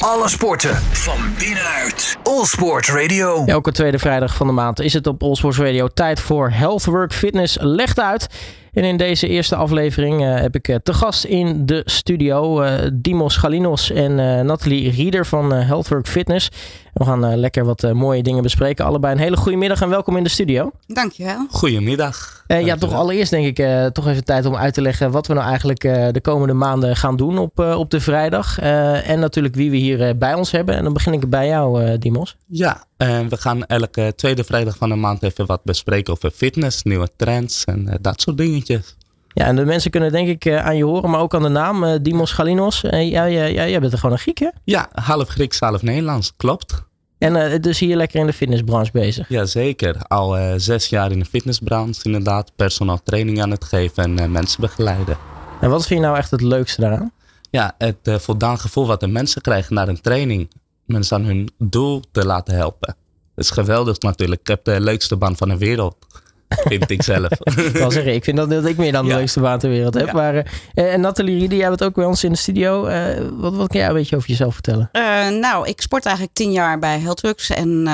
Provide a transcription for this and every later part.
Alle sporten van binnenuit. All Sport Radio. Elke tweede vrijdag van de maand is het op All Sports Radio tijd voor Health Work Fitness Legt Uit. En in deze eerste aflevering uh, heb ik uh, te gast in de studio uh, Dimos Galinos en Nathalie Rieder van Healthwork Fitness. We gaan lekker wat mooie dingen bespreken. Allebei een hele goede middag en welkom in de studio. Dankjewel. Goedemiddag. ja, toch allereerst denk ik toch even tijd om uit te leggen wat we nou eigenlijk de komende maanden gaan doen op, op de vrijdag. en natuurlijk wie we hier bij ons hebben. En dan begin ik bij jou, Dimos. Ja, en we gaan elke tweede vrijdag van de maand even wat bespreken over fitness, nieuwe trends en dat soort dingetjes. Ja, en de mensen kunnen denk ik aan je horen, maar ook aan de naam uh, Dimos Galinos. Jij, jij, jij bent er gewoon een Griek, hè? Ja, half Grieks, half Nederlands, klopt. En uh, dus hier lekker in de fitnessbranche bezig? Jazeker, al zes jaar in de fitnessbranche inderdaad. Personal training aan het geven en mensen begeleiden. En wat vind je nou echt het leukste daaraan? Ja, het voldaan gevoel wat de mensen krijgen na een training. Mensen aan hun doel te laten helpen. Dat is geweldig natuurlijk. Ik heb de leukste baan van de wereld. Vind ik zelf. ik wil zeggen, ik vind dat, dat ik meer dan de leukste baan ter wereld heb. Ja. Maar, uh, en Nathalie Riede, jij bent ook bij ons in de studio. Uh, wat, wat kan jij een beetje over jezelf vertellen? Uh, nou, ik sport eigenlijk tien jaar bij Healthworks. En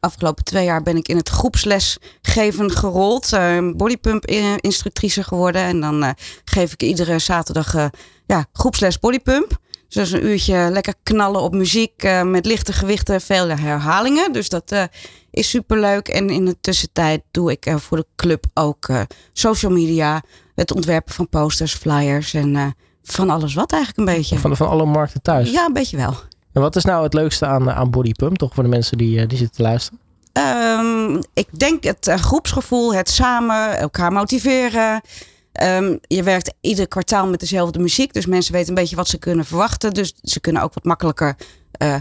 afgelopen twee jaar ben ik in het groepslesgeven gerold. bodypump instructrice geworden. En dan geef ik iedere zaterdag ja, groepsles bodypump. Dus een uurtje lekker knallen op muziek uh, met lichte gewichten, veel herhalingen. Dus dat uh, is superleuk. En in de tussentijd doe ik uh, voor de club ook social media. Het ontwerpen van posters, flyers en van alles wat eigenlijk een beetje. Van, van alle markten thuis? Ja, een beetje wel. En wat is nou het leukste aan, aan Bodypump, toch voor de mensen die, die zitten te luisteren? Um, ik denk het groepsgevoel, het samen, elkaar motiveren. Um, je werkt ieder kwartaal met dezelfde muziek. Dus mensen weten een beetje wat ze kunnen verwachten. Dus ze kunnen ook wat makkelijker uh,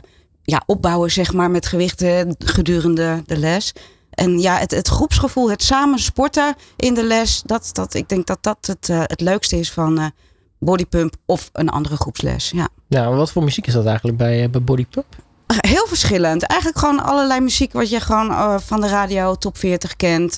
ja, opbouwen, zeg maar, met gewichten gedurende de les. En ja, het, het groepsgevoel, het samen sporten in de les. Dat, dat, ik denk dat dat het, uh, het leukste is van uh, bodypump of een andere groepsles. Ja. ja, wat voor muziek is dat eigenlijk bij, bij bodypump? Heel verschillend. Eigenlijk gewoon allerlei muziek wat je gewoon van de radio top 40 kent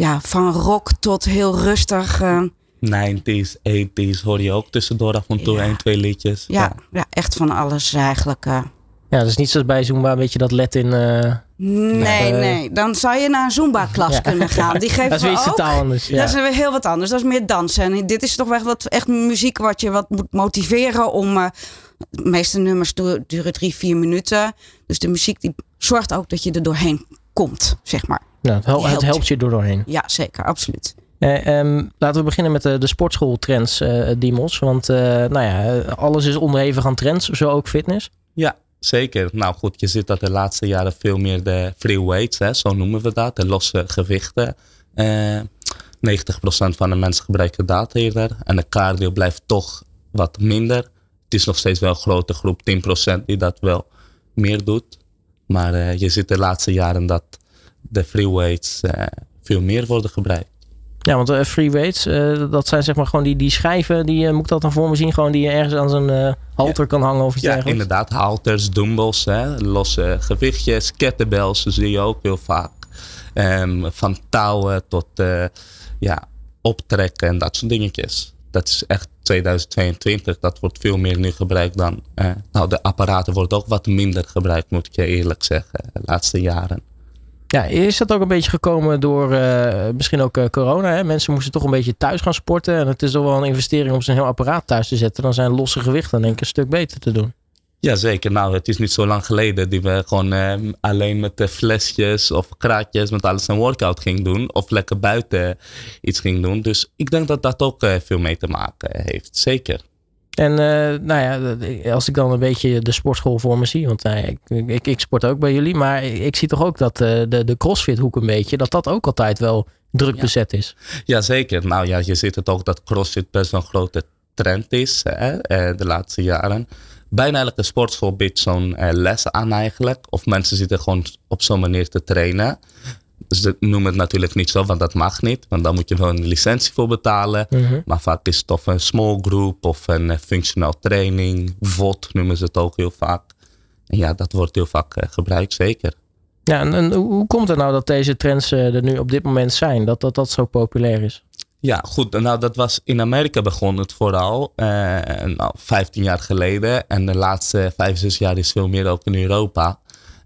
ja, van rock tot heel rustig. Uh, 90s, 80s hoor je ook tussendoor af en toe ja. één, twee liedjes. Ja, ja, ja. echt van alles eigenlijk. Uh. Ja, dus niet zoals bij Zumba, weet je dat let in... Uh, nee, nee. Dan zou je naar een Zumba-klas ja. kunnen gaan. Die geven dat is weer ook. totaal anders. Ja. Dat is weer heel wat anders. Dat is meer dansen. En dit is toch wel wat, echt muziek wat je wat moet motiveren om... Uh, de meeste nummers duren drie, vier minuten. Dus de muziek die zorgt ook dat je er doorheen komt, zeg maar. Nou, het, helpt, het helpt je door doorheen. Ja, zeker, absoluut. Uh, um, laten we beginnen met de, de sportschooltrends, uh, Dimos. Want uh, nou ja, alles is onderhevig aan trends, zo ook fitness. Ja, zeker. Nou goed, je ziet dat de laatste jaren veel meer de free weights, hè, zo noemen we dat, de losse gewichten. 90% van de mensen gebruiken dat eerder. En de cardio blijft toch wat minder. Het is nog steeds wel een grote groep, 10% die dat wel meer doet. Maar je ziet de laatste jaren dat de free weights uh, veel meer worden gebruikt. Ja, want uh, free weights, uh, dat zijn zeg maar gewoon die, die schijven, die moet ik dat dan voor me zien, gewoon die je ergens aan zo'n halter ja. kan hangen of iets Ja, inderdaad, halters, dumbbells, hè, losse gewichtjes, kettlebells zie je ook heel vaak. Um, van touwen tot ja, optrekken en dat soort dingetjes. Dat is echt 2022, dat wordt veel meer nu gebruikt dan. nou, de apparaten worden ook wat minder gebruikt, moet ik je eerlijk zeggen, de laatste jaren. Ja, is dat ook een beetje gekomen door uh, misschien ook uh, corona? Hè? Mensen moesten toch een beetje thuis gaan sporten. En het is toch wel een investering om zo'n heel apparaat thuis te zetten. Dan zijn losse gewichten denk ik een stuk beter te doen. Jazeker. Nou, het is niet zo lang geleden die we gewoon uh, alleen met de flesjes of kraatjes met alles een workout ging doen. Of lekker buiten iets ging doen. Dus ik denk dat dat ook veel mee te maken heeft. Zeker. En uh, nou ja, als ik dan een beetje de sportschool voor me zie, want uh, ik, ik, ik, sport ook bij jullie, maar ik zie toch ook dat uh, de, de crossfit hoek een beetje, dat dat ook altijd wel druk ja. bezet is. Jazeker. Nou ja, je ziet het ook dat crossfit best een grote trend is hè, de laatste jaren. Bijna elke sportschool biedt zo'n les aan eigenlijk. Of mensen zitten gewoon op zo'n manier te trainen. Ze noemen het natuurlijk niet zo, want dat mag niet. Want dan moet je wel een licentie voor betalen. Mhm. Mm -hmm. Maar vaak is het of een small group of een uh, functional training. VOD noemen ze het ook heel vaak. En ja, dat wordt heel vaak uh, gebruikt, zeker. Ja, en, en, hoe komt het nou dat deze trends uh, er nu op dit moment zijn? Dat, dat dat zo populair is? Ja, goed. Nou, dat was in Amerika begon het vooral. Uh, nou, 15 jaar geleden. En de laatste 5, 6 jaar is veel meer ook in Europa.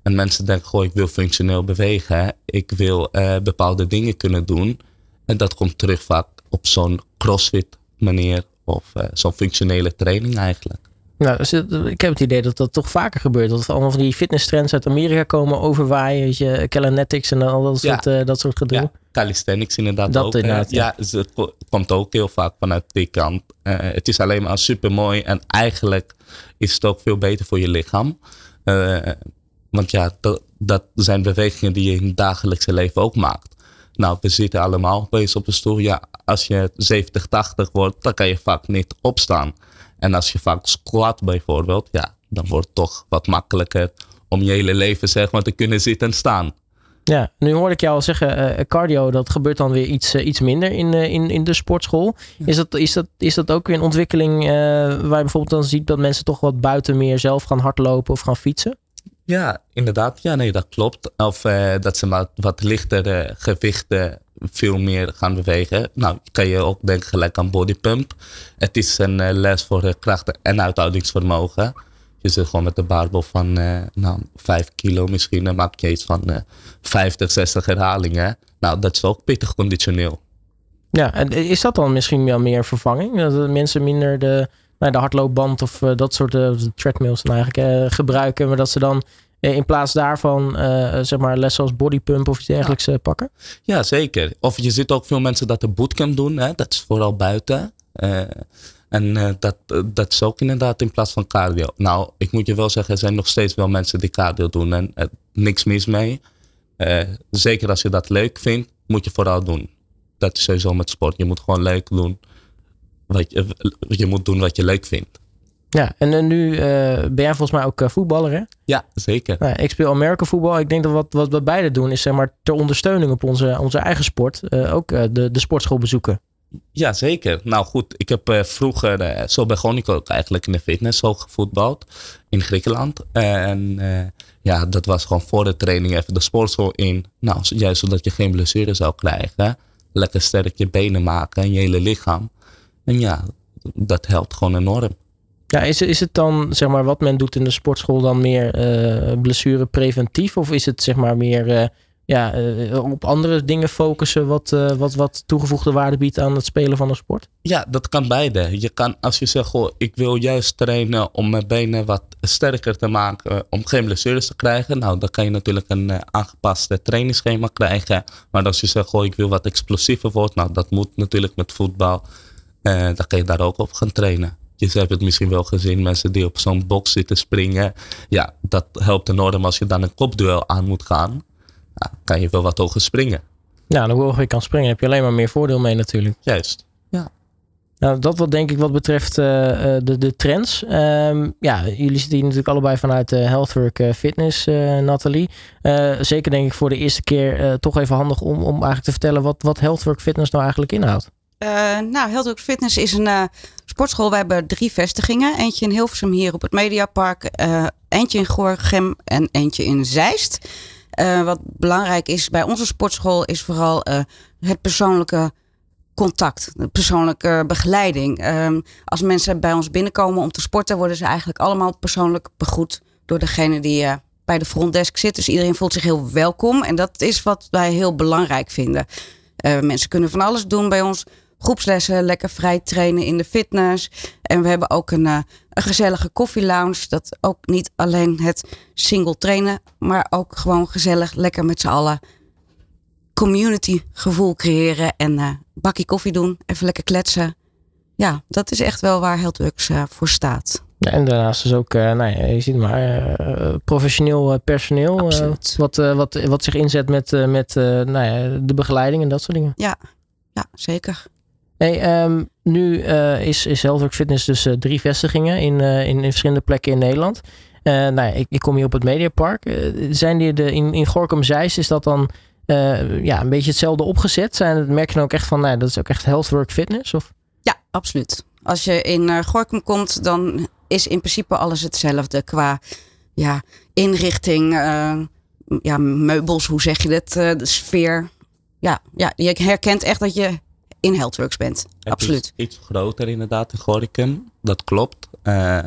En mensen denken, goh, ik wil functioneel bewegen. Ik wil uh, bepaalde dingen kunnen doen. En dat komt terug vaak op zo'n crossfit manier. Of uh, zo'n functionele training eigenlijk. Nou, dus ik heb het idee dat dat toch vaker gebeurt. Dat allemaal van die fitnesstrends uit Amerika komen overwaaien. Weet je, Calinetics en al dat soort, ja. uh, dat soort gedoe. Ja, calisthenics inderdaad dat ook. Inderdaad, ja, ja het komt ook heel vaak vanuit die kant. Het is alleen maar super mooi. En eigenlijk is het ook veel beter voor je lichaam. Want ja, dat, zijn bewegingen die je in het dagelijkse leven ook maakt. Nou, we zitten allemaal opeens op een stoel. Ja, als je 70, 80 wordt, dan kan je vaak niet opstaan. En als je vaak squat bijvoorbeeld, ja, dan wordt het toch wat makkelijker om je hele leven zeg maar te kunnen zitten en staan. Ja, nu hoorde ik jou al zeggen, uh, cardio, dat gebeurt dan weer iets, uh, iets minder in, uh, in, in de sportschool. Is dat, is, dat, is dat ook weer een ontwikkeling waar je bijvoorbeeld dan ziet dat mensen toch wat buiten meer zelf gaan hardlopen of gaan fietsen? Ja, inderdaad. Ja, nee, dat klopt. Of dat ze maar wat lichtere gewichten veel meer gaan bewegen. Nou, kan je ook denken gelijk aan bodypump. Het is een uh, les voor uh, krachten en uithoudingsvermogen. Je zit gewoon met de barbel van nou, 5 kilo misschien. Dan maak je iets van 50, 60 herhalingen. Nou, dat is ook pittig conditioneel. Ja, en is dat dan misschien wel meer vervanging? Dat mensen minder de, nou, de hardloopband of dat soort treadmills dan eigenlijk gebruiken. Maar dat ze dan eh, in plaats daarvan uh, zeg maar lessen als bodypump of iets dergelijks pakken? Ja, zeker. Of je ziet ook veel mensen dat de bootcamp doen. Hè? Dat is vooral buiten. Uh, en dat, dat is ook inderdaad in plaats van cardio. Nou, ik moet je wel zeggen, er zijn nog steeds wel mensen die cardio doen. En niks mis mee. zeker als je dat leuk vindt, moet je vooral doen. Dat is sowieso met sport. Je moet gewoon leuk doen. Wat je, je moet doen wat je leuk vindt. Ja, en nu uh, ben jij volgens mij ook uh, voetballer, hè? Ja, zeker. Nou, ik speel Amerika voetbal. Ik denk dat wat, wat we beide doen is zeg maar ter ondersteuning op onze, onze eigen sport uh, ook de, de sportschool bezoeken. Ja, zeker. Nou goed, ik heb vroeger, zo begon ik ook eigenlijk in de fitness zo gevoetbald in Griekenland. En ja, dat was gewoon voor de training even de sportschool in. Nou, juist zodat je geen blessure zou krijgen. Lekker sterk je benen maken en je hele lichaam. En ja, dat helpt gewoon enorm. Ja, is, is het dan, zeg maar, wat men doet in de sportschool dan meer uh, blessure preventief? Of is het, zeg maar, meer uh, ja, uh, op andere dingen focussen wat, wat, wat toegevoegde waarde biedt aan het spelen van een sport? Ja, dat kan beide. Je kan, als je zegt, goh, ik wil juist trainen om mijn benen wat sterker te maken, om geen blessures te krijgen. Nou, dan kan je natuurlijk een aangepaste trainingsschema krijgen. Maar als je zegt, goh, ik wil wat explosiever worden, nou, dat moet natuurlijk met voetbal. Dan kan je daar ook op gaan trainen. Je hebt het misschien wel gezien, mensen die op zo'n box zitten springen. Ja, dat helpt enorm als je dan een kopduel aan moet gaan. Ja, kan je wel wat hoger springen. Ja, hoe hoger je kan springen heb je alleen maar meer voordeel mee natuurlijk. Juist, ja. Nou, dat wat denk ik wat betreft uh, de, de trends. Um, ja, jullie zitten hier natuurlijk allebei vanuit uh, Healthwork uh, Fitness, Nathalie. zeker denk ik voor de eerste keer toch even handig om, om eigenlijk te vertellen wat, wat Healthwork Fitness nou eigenlijk inhoudt. Uh, nou, Heldhoek Fitness is een uh, sportschool. We hebben drie vestigingen. Eentje in Hilversum hier op het Mediapark. Uh, eentje in Gorinchem en eentje in Zeist. wat belangrijk is bij onze sportschool is vooral het persoonlijke contact. De persoonlijke begeleiding. Ehm, als mensen bij ons binnenkomen om te sporten, worden ze eigenlijk allemaal persoonlijk begroet door degene die bij de frontdesk zit. Dus iedereen voelt zich heel welkom. En dat is wat wij heel belangrijk vinden. mensen kunnen van alles doen bij ons groepslessen, lekker vrij trainen in de fitness. En we hebben ook een, uh, een gezellige koffielounge. Dat ook niet alleen het single trainen, maar ook gewoon gezellig lekker met z'n allen community gevoel creëren. En uh, bakje koffie doen, even lekker kletsen. Ja, dat is echt wel waar Healthworks uh, voor staat. Ja, en daarnaast is ook, uh, nou ja, je ziet maar, uh, professioneel personeel. wat, wat, wat zich inzet met, met nou ja, de begeleiding en dat soort dingen. Ja, ja zeker. Hey, um, nu uh, is, is Healthwork Fitness dus uh, drie vestigingen in, uh, in, in, verschillende plekken in Nederland. nou ja, ik, ik, kom hier op het Mediapark. zijn die de, in, in Gorkum Zeist, is dat dan ja, een beetje hetzelfde opgezet? Zijn, merk je dan ook echt van, nou, dat is ook echt Healthwork Fitness? Of? Ja, absoluut. Als je in Gorkum komt, dan is in principe alles hetzelfde qua ja, inrichting, ja, meubels, hoe zeg je dat, de sfeer. Ja, ja, je herkent echt dat je in Healthworks bent. Het Absoluut. is iets groter inderdaad in Gorinchem, dat klopt. Eh,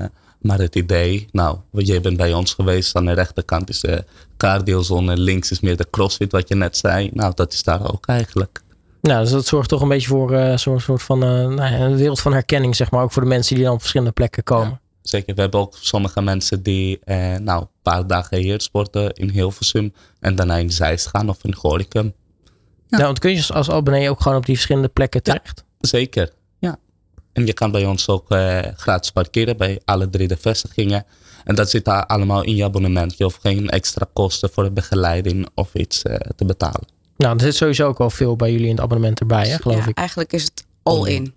maar het idee, nou, je bent bij ons geweest, aan de rechterkant is de cardiozone, links is meer de crossfit wat je net zei. Nou, dat is daar ook eigenlijk. Nou, dus dat zorgt toch een beetje voor uh, zo'n soort van uh, nou ja, een wereld van herkenning, zeg maar. Ook voor de mensen die dan op verschillende plekken komen. Ja, zeker. We hebben ook sommige mensen die eh, nou, een paar dagen hier sporten in Hilversum. En daarna in Zeist gaan of in Gorinchem. Ja. want kun je als abonnee ook gewoon op die verschillende plekken terecht? Ja, zeker, ja. En je kan bij ons ook uh, gratis parkeren bij alle drie de vestigingen. En dat zit daar allemaal in je abonnement. Je hoeft geen extra kosten voor de begeleiding of iets uh, te betalen. Nou, er zit sowieso ook wel veel bij jullie in het abonnement erbij, hè, geloof ja, ik. Eigenlijk is het all in.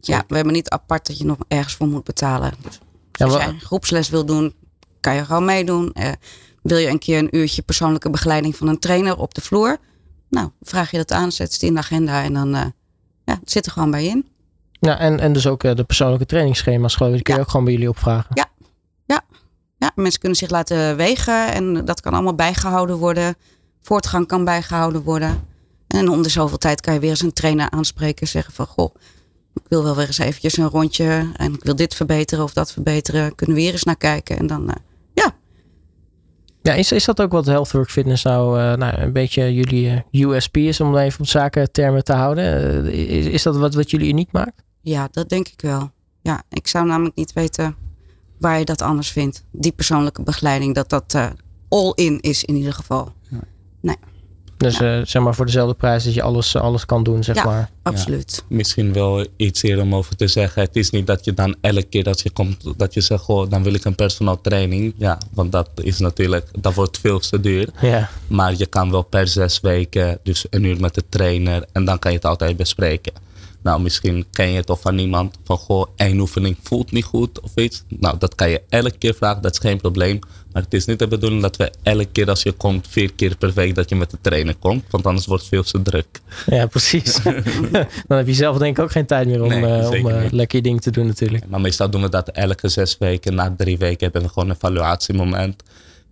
Ja, we hebben niet apart dat je nog ergens voor moet betalen. Dus als jij een groepsles wil doen, kan je gewoon meedoen. Uh, wil je een keer een uurtje persoonlijke begeleiding van een trainer op de vloer? Nou, vraag je dat aan, zet het in de agenda en dan uh, ja, het zit er gewoon bij in. Ja, en, en dus ook uh, de persoonlijke trainingsschema's, geloof ik, die kun je ook gewoon bij jullie opvragen. Ja, ja. ja, mensen kunnen zich laten wegen en dat kan allemaal bijgehouden worden. Voortgang kan bijgehouden worden. En om de zoveel tijd kan je weer eens een trainer aanspreken. Zeggen van, goh, ik wil wel weer eens eventjes een rondje. En ik wil dit verbeteren of dat verbeteren. Kunnen we weer eens naar kijken. En dan, uh, ja. Ja, is, is dat ook wat Healthwork Fitness nou, uh, nou een beetje jullie uh, USP is? Om even op zaken termen te houden. is, is dat wat, wat jullie uniek maakt? Ja, dat denk ik wel. Ja, ik zou namelijk niet weten waar je dat anders vindt. Die persoonlijke begeleiding, dat dat all in is in ieder geval. Nee. Dus ja. uh, zeg maar voor dezelfde prijs dat je alles, alles kan doen, zeg ja, maar. absoluut. Ja, misschien wel iets hier om over te zeggen. Het is niet dat je dan elke keer dat je komt, dat je zegt, goh, dan wil ik een personal training. Ja, want dat is natuurlijk, dat wordt veel te duur. Ja. Maar je kan wel per zes weken, dus een uur met de trainer en dan kan je het altijd bespreken. Nou, misschien ken je het of van iemand van goh, één oefening voelt niet goed of iets. Nou, dat kan je elke keer vragen, dat is geen probleem. Maar het is niet de bedoeling dat we elke keer als je komt, vier keer per week, dat je met de trainer komt. Want anders wordt het veel te druk. Ja, precies. Dan heb je zelf denk ik ook geen tijd meer om, nee, uh, om uh, lekker je ding te doen natuurlijk. Maar meestal doen we dat elke zes weken. Na drie weken hebben we gewoon een evaluatiemoment.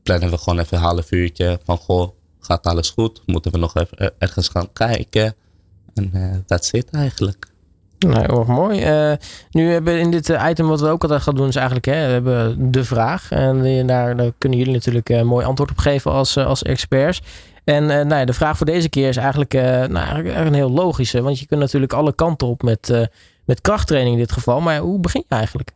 Plannen we gewoon even een half uurtje van goh, gaat alles goed? Moeten we nog even ergens gaan kijken? En uh, dat zit eigenlijk. Nou, heel erg mooi. Uh, nu hebben we in dit item wat we ook altijd gaan doen is eigenlijk, hè, we hebben de vraag. En daar, daar kunnen jullie natuurlijk een mooi antwoord op geven als, als experts. En uh, nou ja, de vraag voor deze keer is eigenlijk, uh, nou, eigenlijk een heel logische. Want je kunt natuurlijk alle kanten op met, uh, met krachttraining in dit geval. Maar hoe begin je eigenlijk?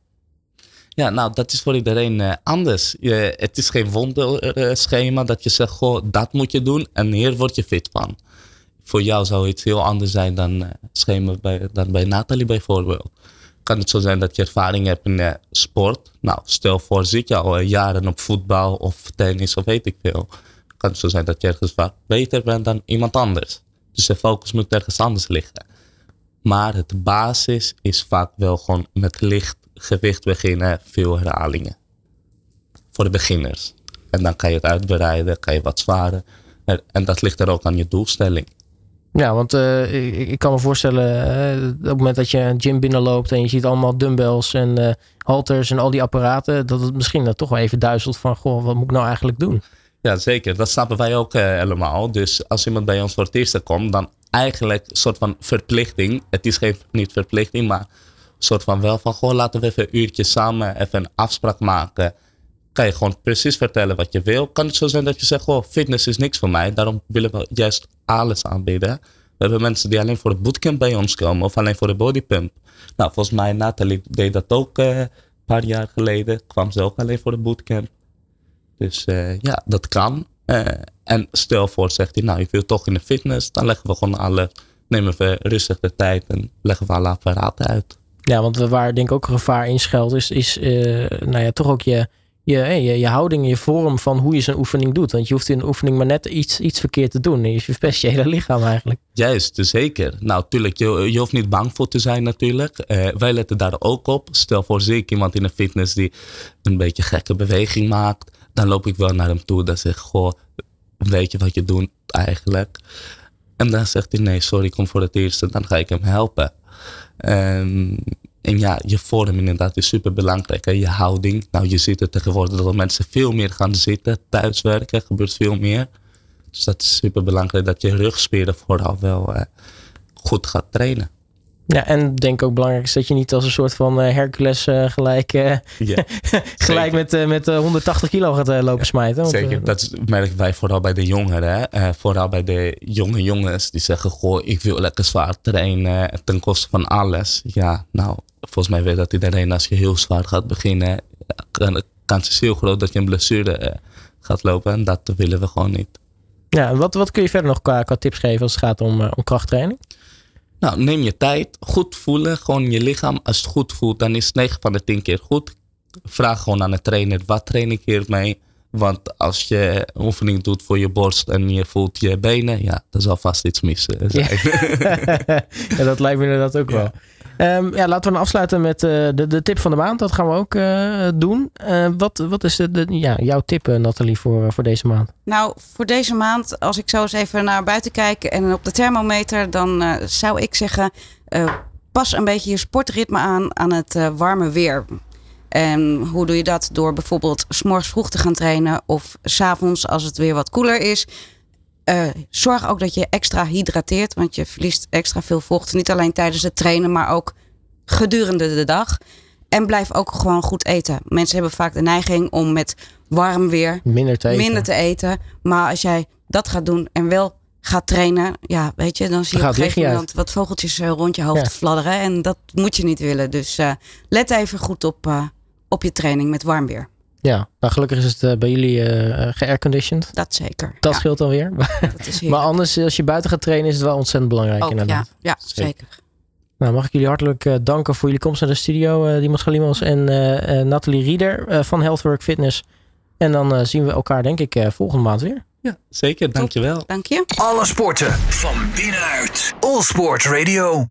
Ja, nou, dat is voor iedereen anders. Je, het is geen wonderschema dat je zegt, goh, dat moet je doen en hier word je fit van voor jou zou iets heel anders zijn dan uh, bij, dan bij Nathalie bijvoorbeeld. Kan het zo zijn dat je ervaring hebt in uh, sport? Nou, stel voor, zit je al jaren op voetbal of tennis of weet ik veel. Kan het zo zijn dat je ergens vaak beter bent dan iemand anders. Dus de focus moet ergens anders liggen. Maar het basis is vaak wel gewoon met licht gewicht beginnen, veel herhalingen. Voor de beginners. En dan kan je het uitbreiden, kan je wat zwaarder. En dat ligt er ook aan je doelstelling. Ja, want uh, ik, kan me voorstellen, uh, op het moment dat je een gym binnenloopt en je ziet allemaal dumbbells en uh, halters en al die apparaten, dat het misschien dan toch wel even duizelt van, goh, wat moet ik nou eigenlijk doen? Ja, zeker. Dat snappen wij ook helemaal. Dus als iemand bij ons voor het eerst komt, dan eigenlijk een soort van verplichting. Het is geen niet verplichting, maar een soort van wel van, goh, laten we even een uurtje samen even een afspraak maken. Kan je gewoon precies vertellen wat je wil. Kan het zo zijn dat je zegt, goh, fitness is niks voor mij. Daarom willen we juist alles aanbieden. We hebben mensen die alleen voor de bootcamp bij ons komen of alleen voor de bodypump. Nou, volgens mij, Nathalie deed dat ook uh, een paar jaar geleden. Kwam ze ook alleen voor de bootcamp. Dus uh, ja, dat kan. Uh, en stel voor, zegt hij, nou, ik wil toch in de fitness. Dan leggen we gewoon alle, nemen we rustig de tijd en leggen we alle apparaten uit. Ja, want waar denk ik ook gevaar in schuilt, is, is nou ja, toch ook je je, je, je houding, je vorm van hoe je zo'n oefening doet. Want je hoeft in een oefening maar net iets, iets verkeerd te doen. En je verpest je hele lichaam eigenlijk. Juist, zeker. Nou, tuurlijk, je, je hoeft niet bang voor te zijn natuurlijk. Uh, wij letten daar ook op. Stel voor zeker iemand in de fitness die een beetje gekke beweging maakt. Dan loop ik wel naar hem toe. Dan zeg ik, goh, weet je wat je doet eigenlijk? En dan zegt hij, nee, sorry, kom voor het eerst. Dan ga ik hem helpen. Um, en ja, je vorm inderdaad is super belangrijk. Je houding. Nou, je ziet het tegenwoordig dat mensen veel meer gaan zitten, thuiswerken, gebeurt veel meer. Dus dat is super belangrijk dat je rugspieren vooral wel uh, goed gaat trainen. Ja, en denk ook belangrijk is dat je niet als een soort van uh, Hercules uh, gelijk, uh, Ja, gelijk met, met 180 kilo gaat lopen smijten. Want, Zeker, dat merken wij vooral bij de jongeren. Hè? vooral bij de jonge jongens die zeggen, goh, ik wil lekker zwaar trainen ten koste van alles. Ja, nou, volgens mij weet dat iedereen als je heel zwaar gaat beginnen, kan, kans is heel groot dat je een blessure gaat lopen. En dat willen we gewoon niet. Ja, wat, wat kun je verder nog qua, qua tips geven als het gaat om, om krachttraining? Nou, neem je tijd. Goed voelen. Gewoon je lichaam. Als het goed voelt, dan is het 9 van de 10 keer goed. Vraag gewoon aan de trainer, wat train ik hiermee? Want als je oefening doet voor je borst en je voelt je benen, ja, dan zal vast iets missen. Ja. ja, dat lijkt me inderdaad ook wel. Um, ja, laten we dan afsluiten met uh, de, tip van de maand. Dat gaan we ook uh, doen. Uh, wat, wat is de, ja, jouw tip, Nathalie, voor, voor deze maand? Nou, voor deze maand, als ik zo eens even naar buiten kijk en op de thermometer, dan zou ik zeggen: pas een beetje je sportritme aan aan het warme weer. En hoe doe je dat? Door bijvoorbeeld s'morgens vroeg te gaan trainen of s'avonds als het weer wat koeler is. Uh, zorg ook dat je extra hydrateert, want je verliest extra veel vocht. Niet alleen tijdens het trainen, maar ook gedurende de dag. En blijf ook gewoon goed eten. Mensen hebben vaak de neiging om met warm weer minder te eten. Minder te eten. Maar als jij dat gaat doen en wel gaat trainen, ja, weet je, dan zie je op een gegeven moment wat vogeltjes uh, rond je hoofd ja. fladderen. En dat moet je niet willen. Dus uh, let even goed op, op je training met warm weer. Ja, nou gelukkig is het uh, bij jullie uh, geairconditioned. Dat zeker. Dat ja. scheelt alweer. maar anders, als je buiten gaat trainen, is het wel ontzettend belangrijk Ook, inderdaad. Ja, ja zeker. Nou, mag ik jullie hartelijk uh, danken voor jullie komst naar de studio, uh, Dimos Galimos en uh, Nathalie Rieder van Healthwork Fitness. En dan zien we elkaar denk ik volgende maand weer. Ja, zeker. Dankjewel. Dank je. Alle sporten van binnenuit. All Sport Radio.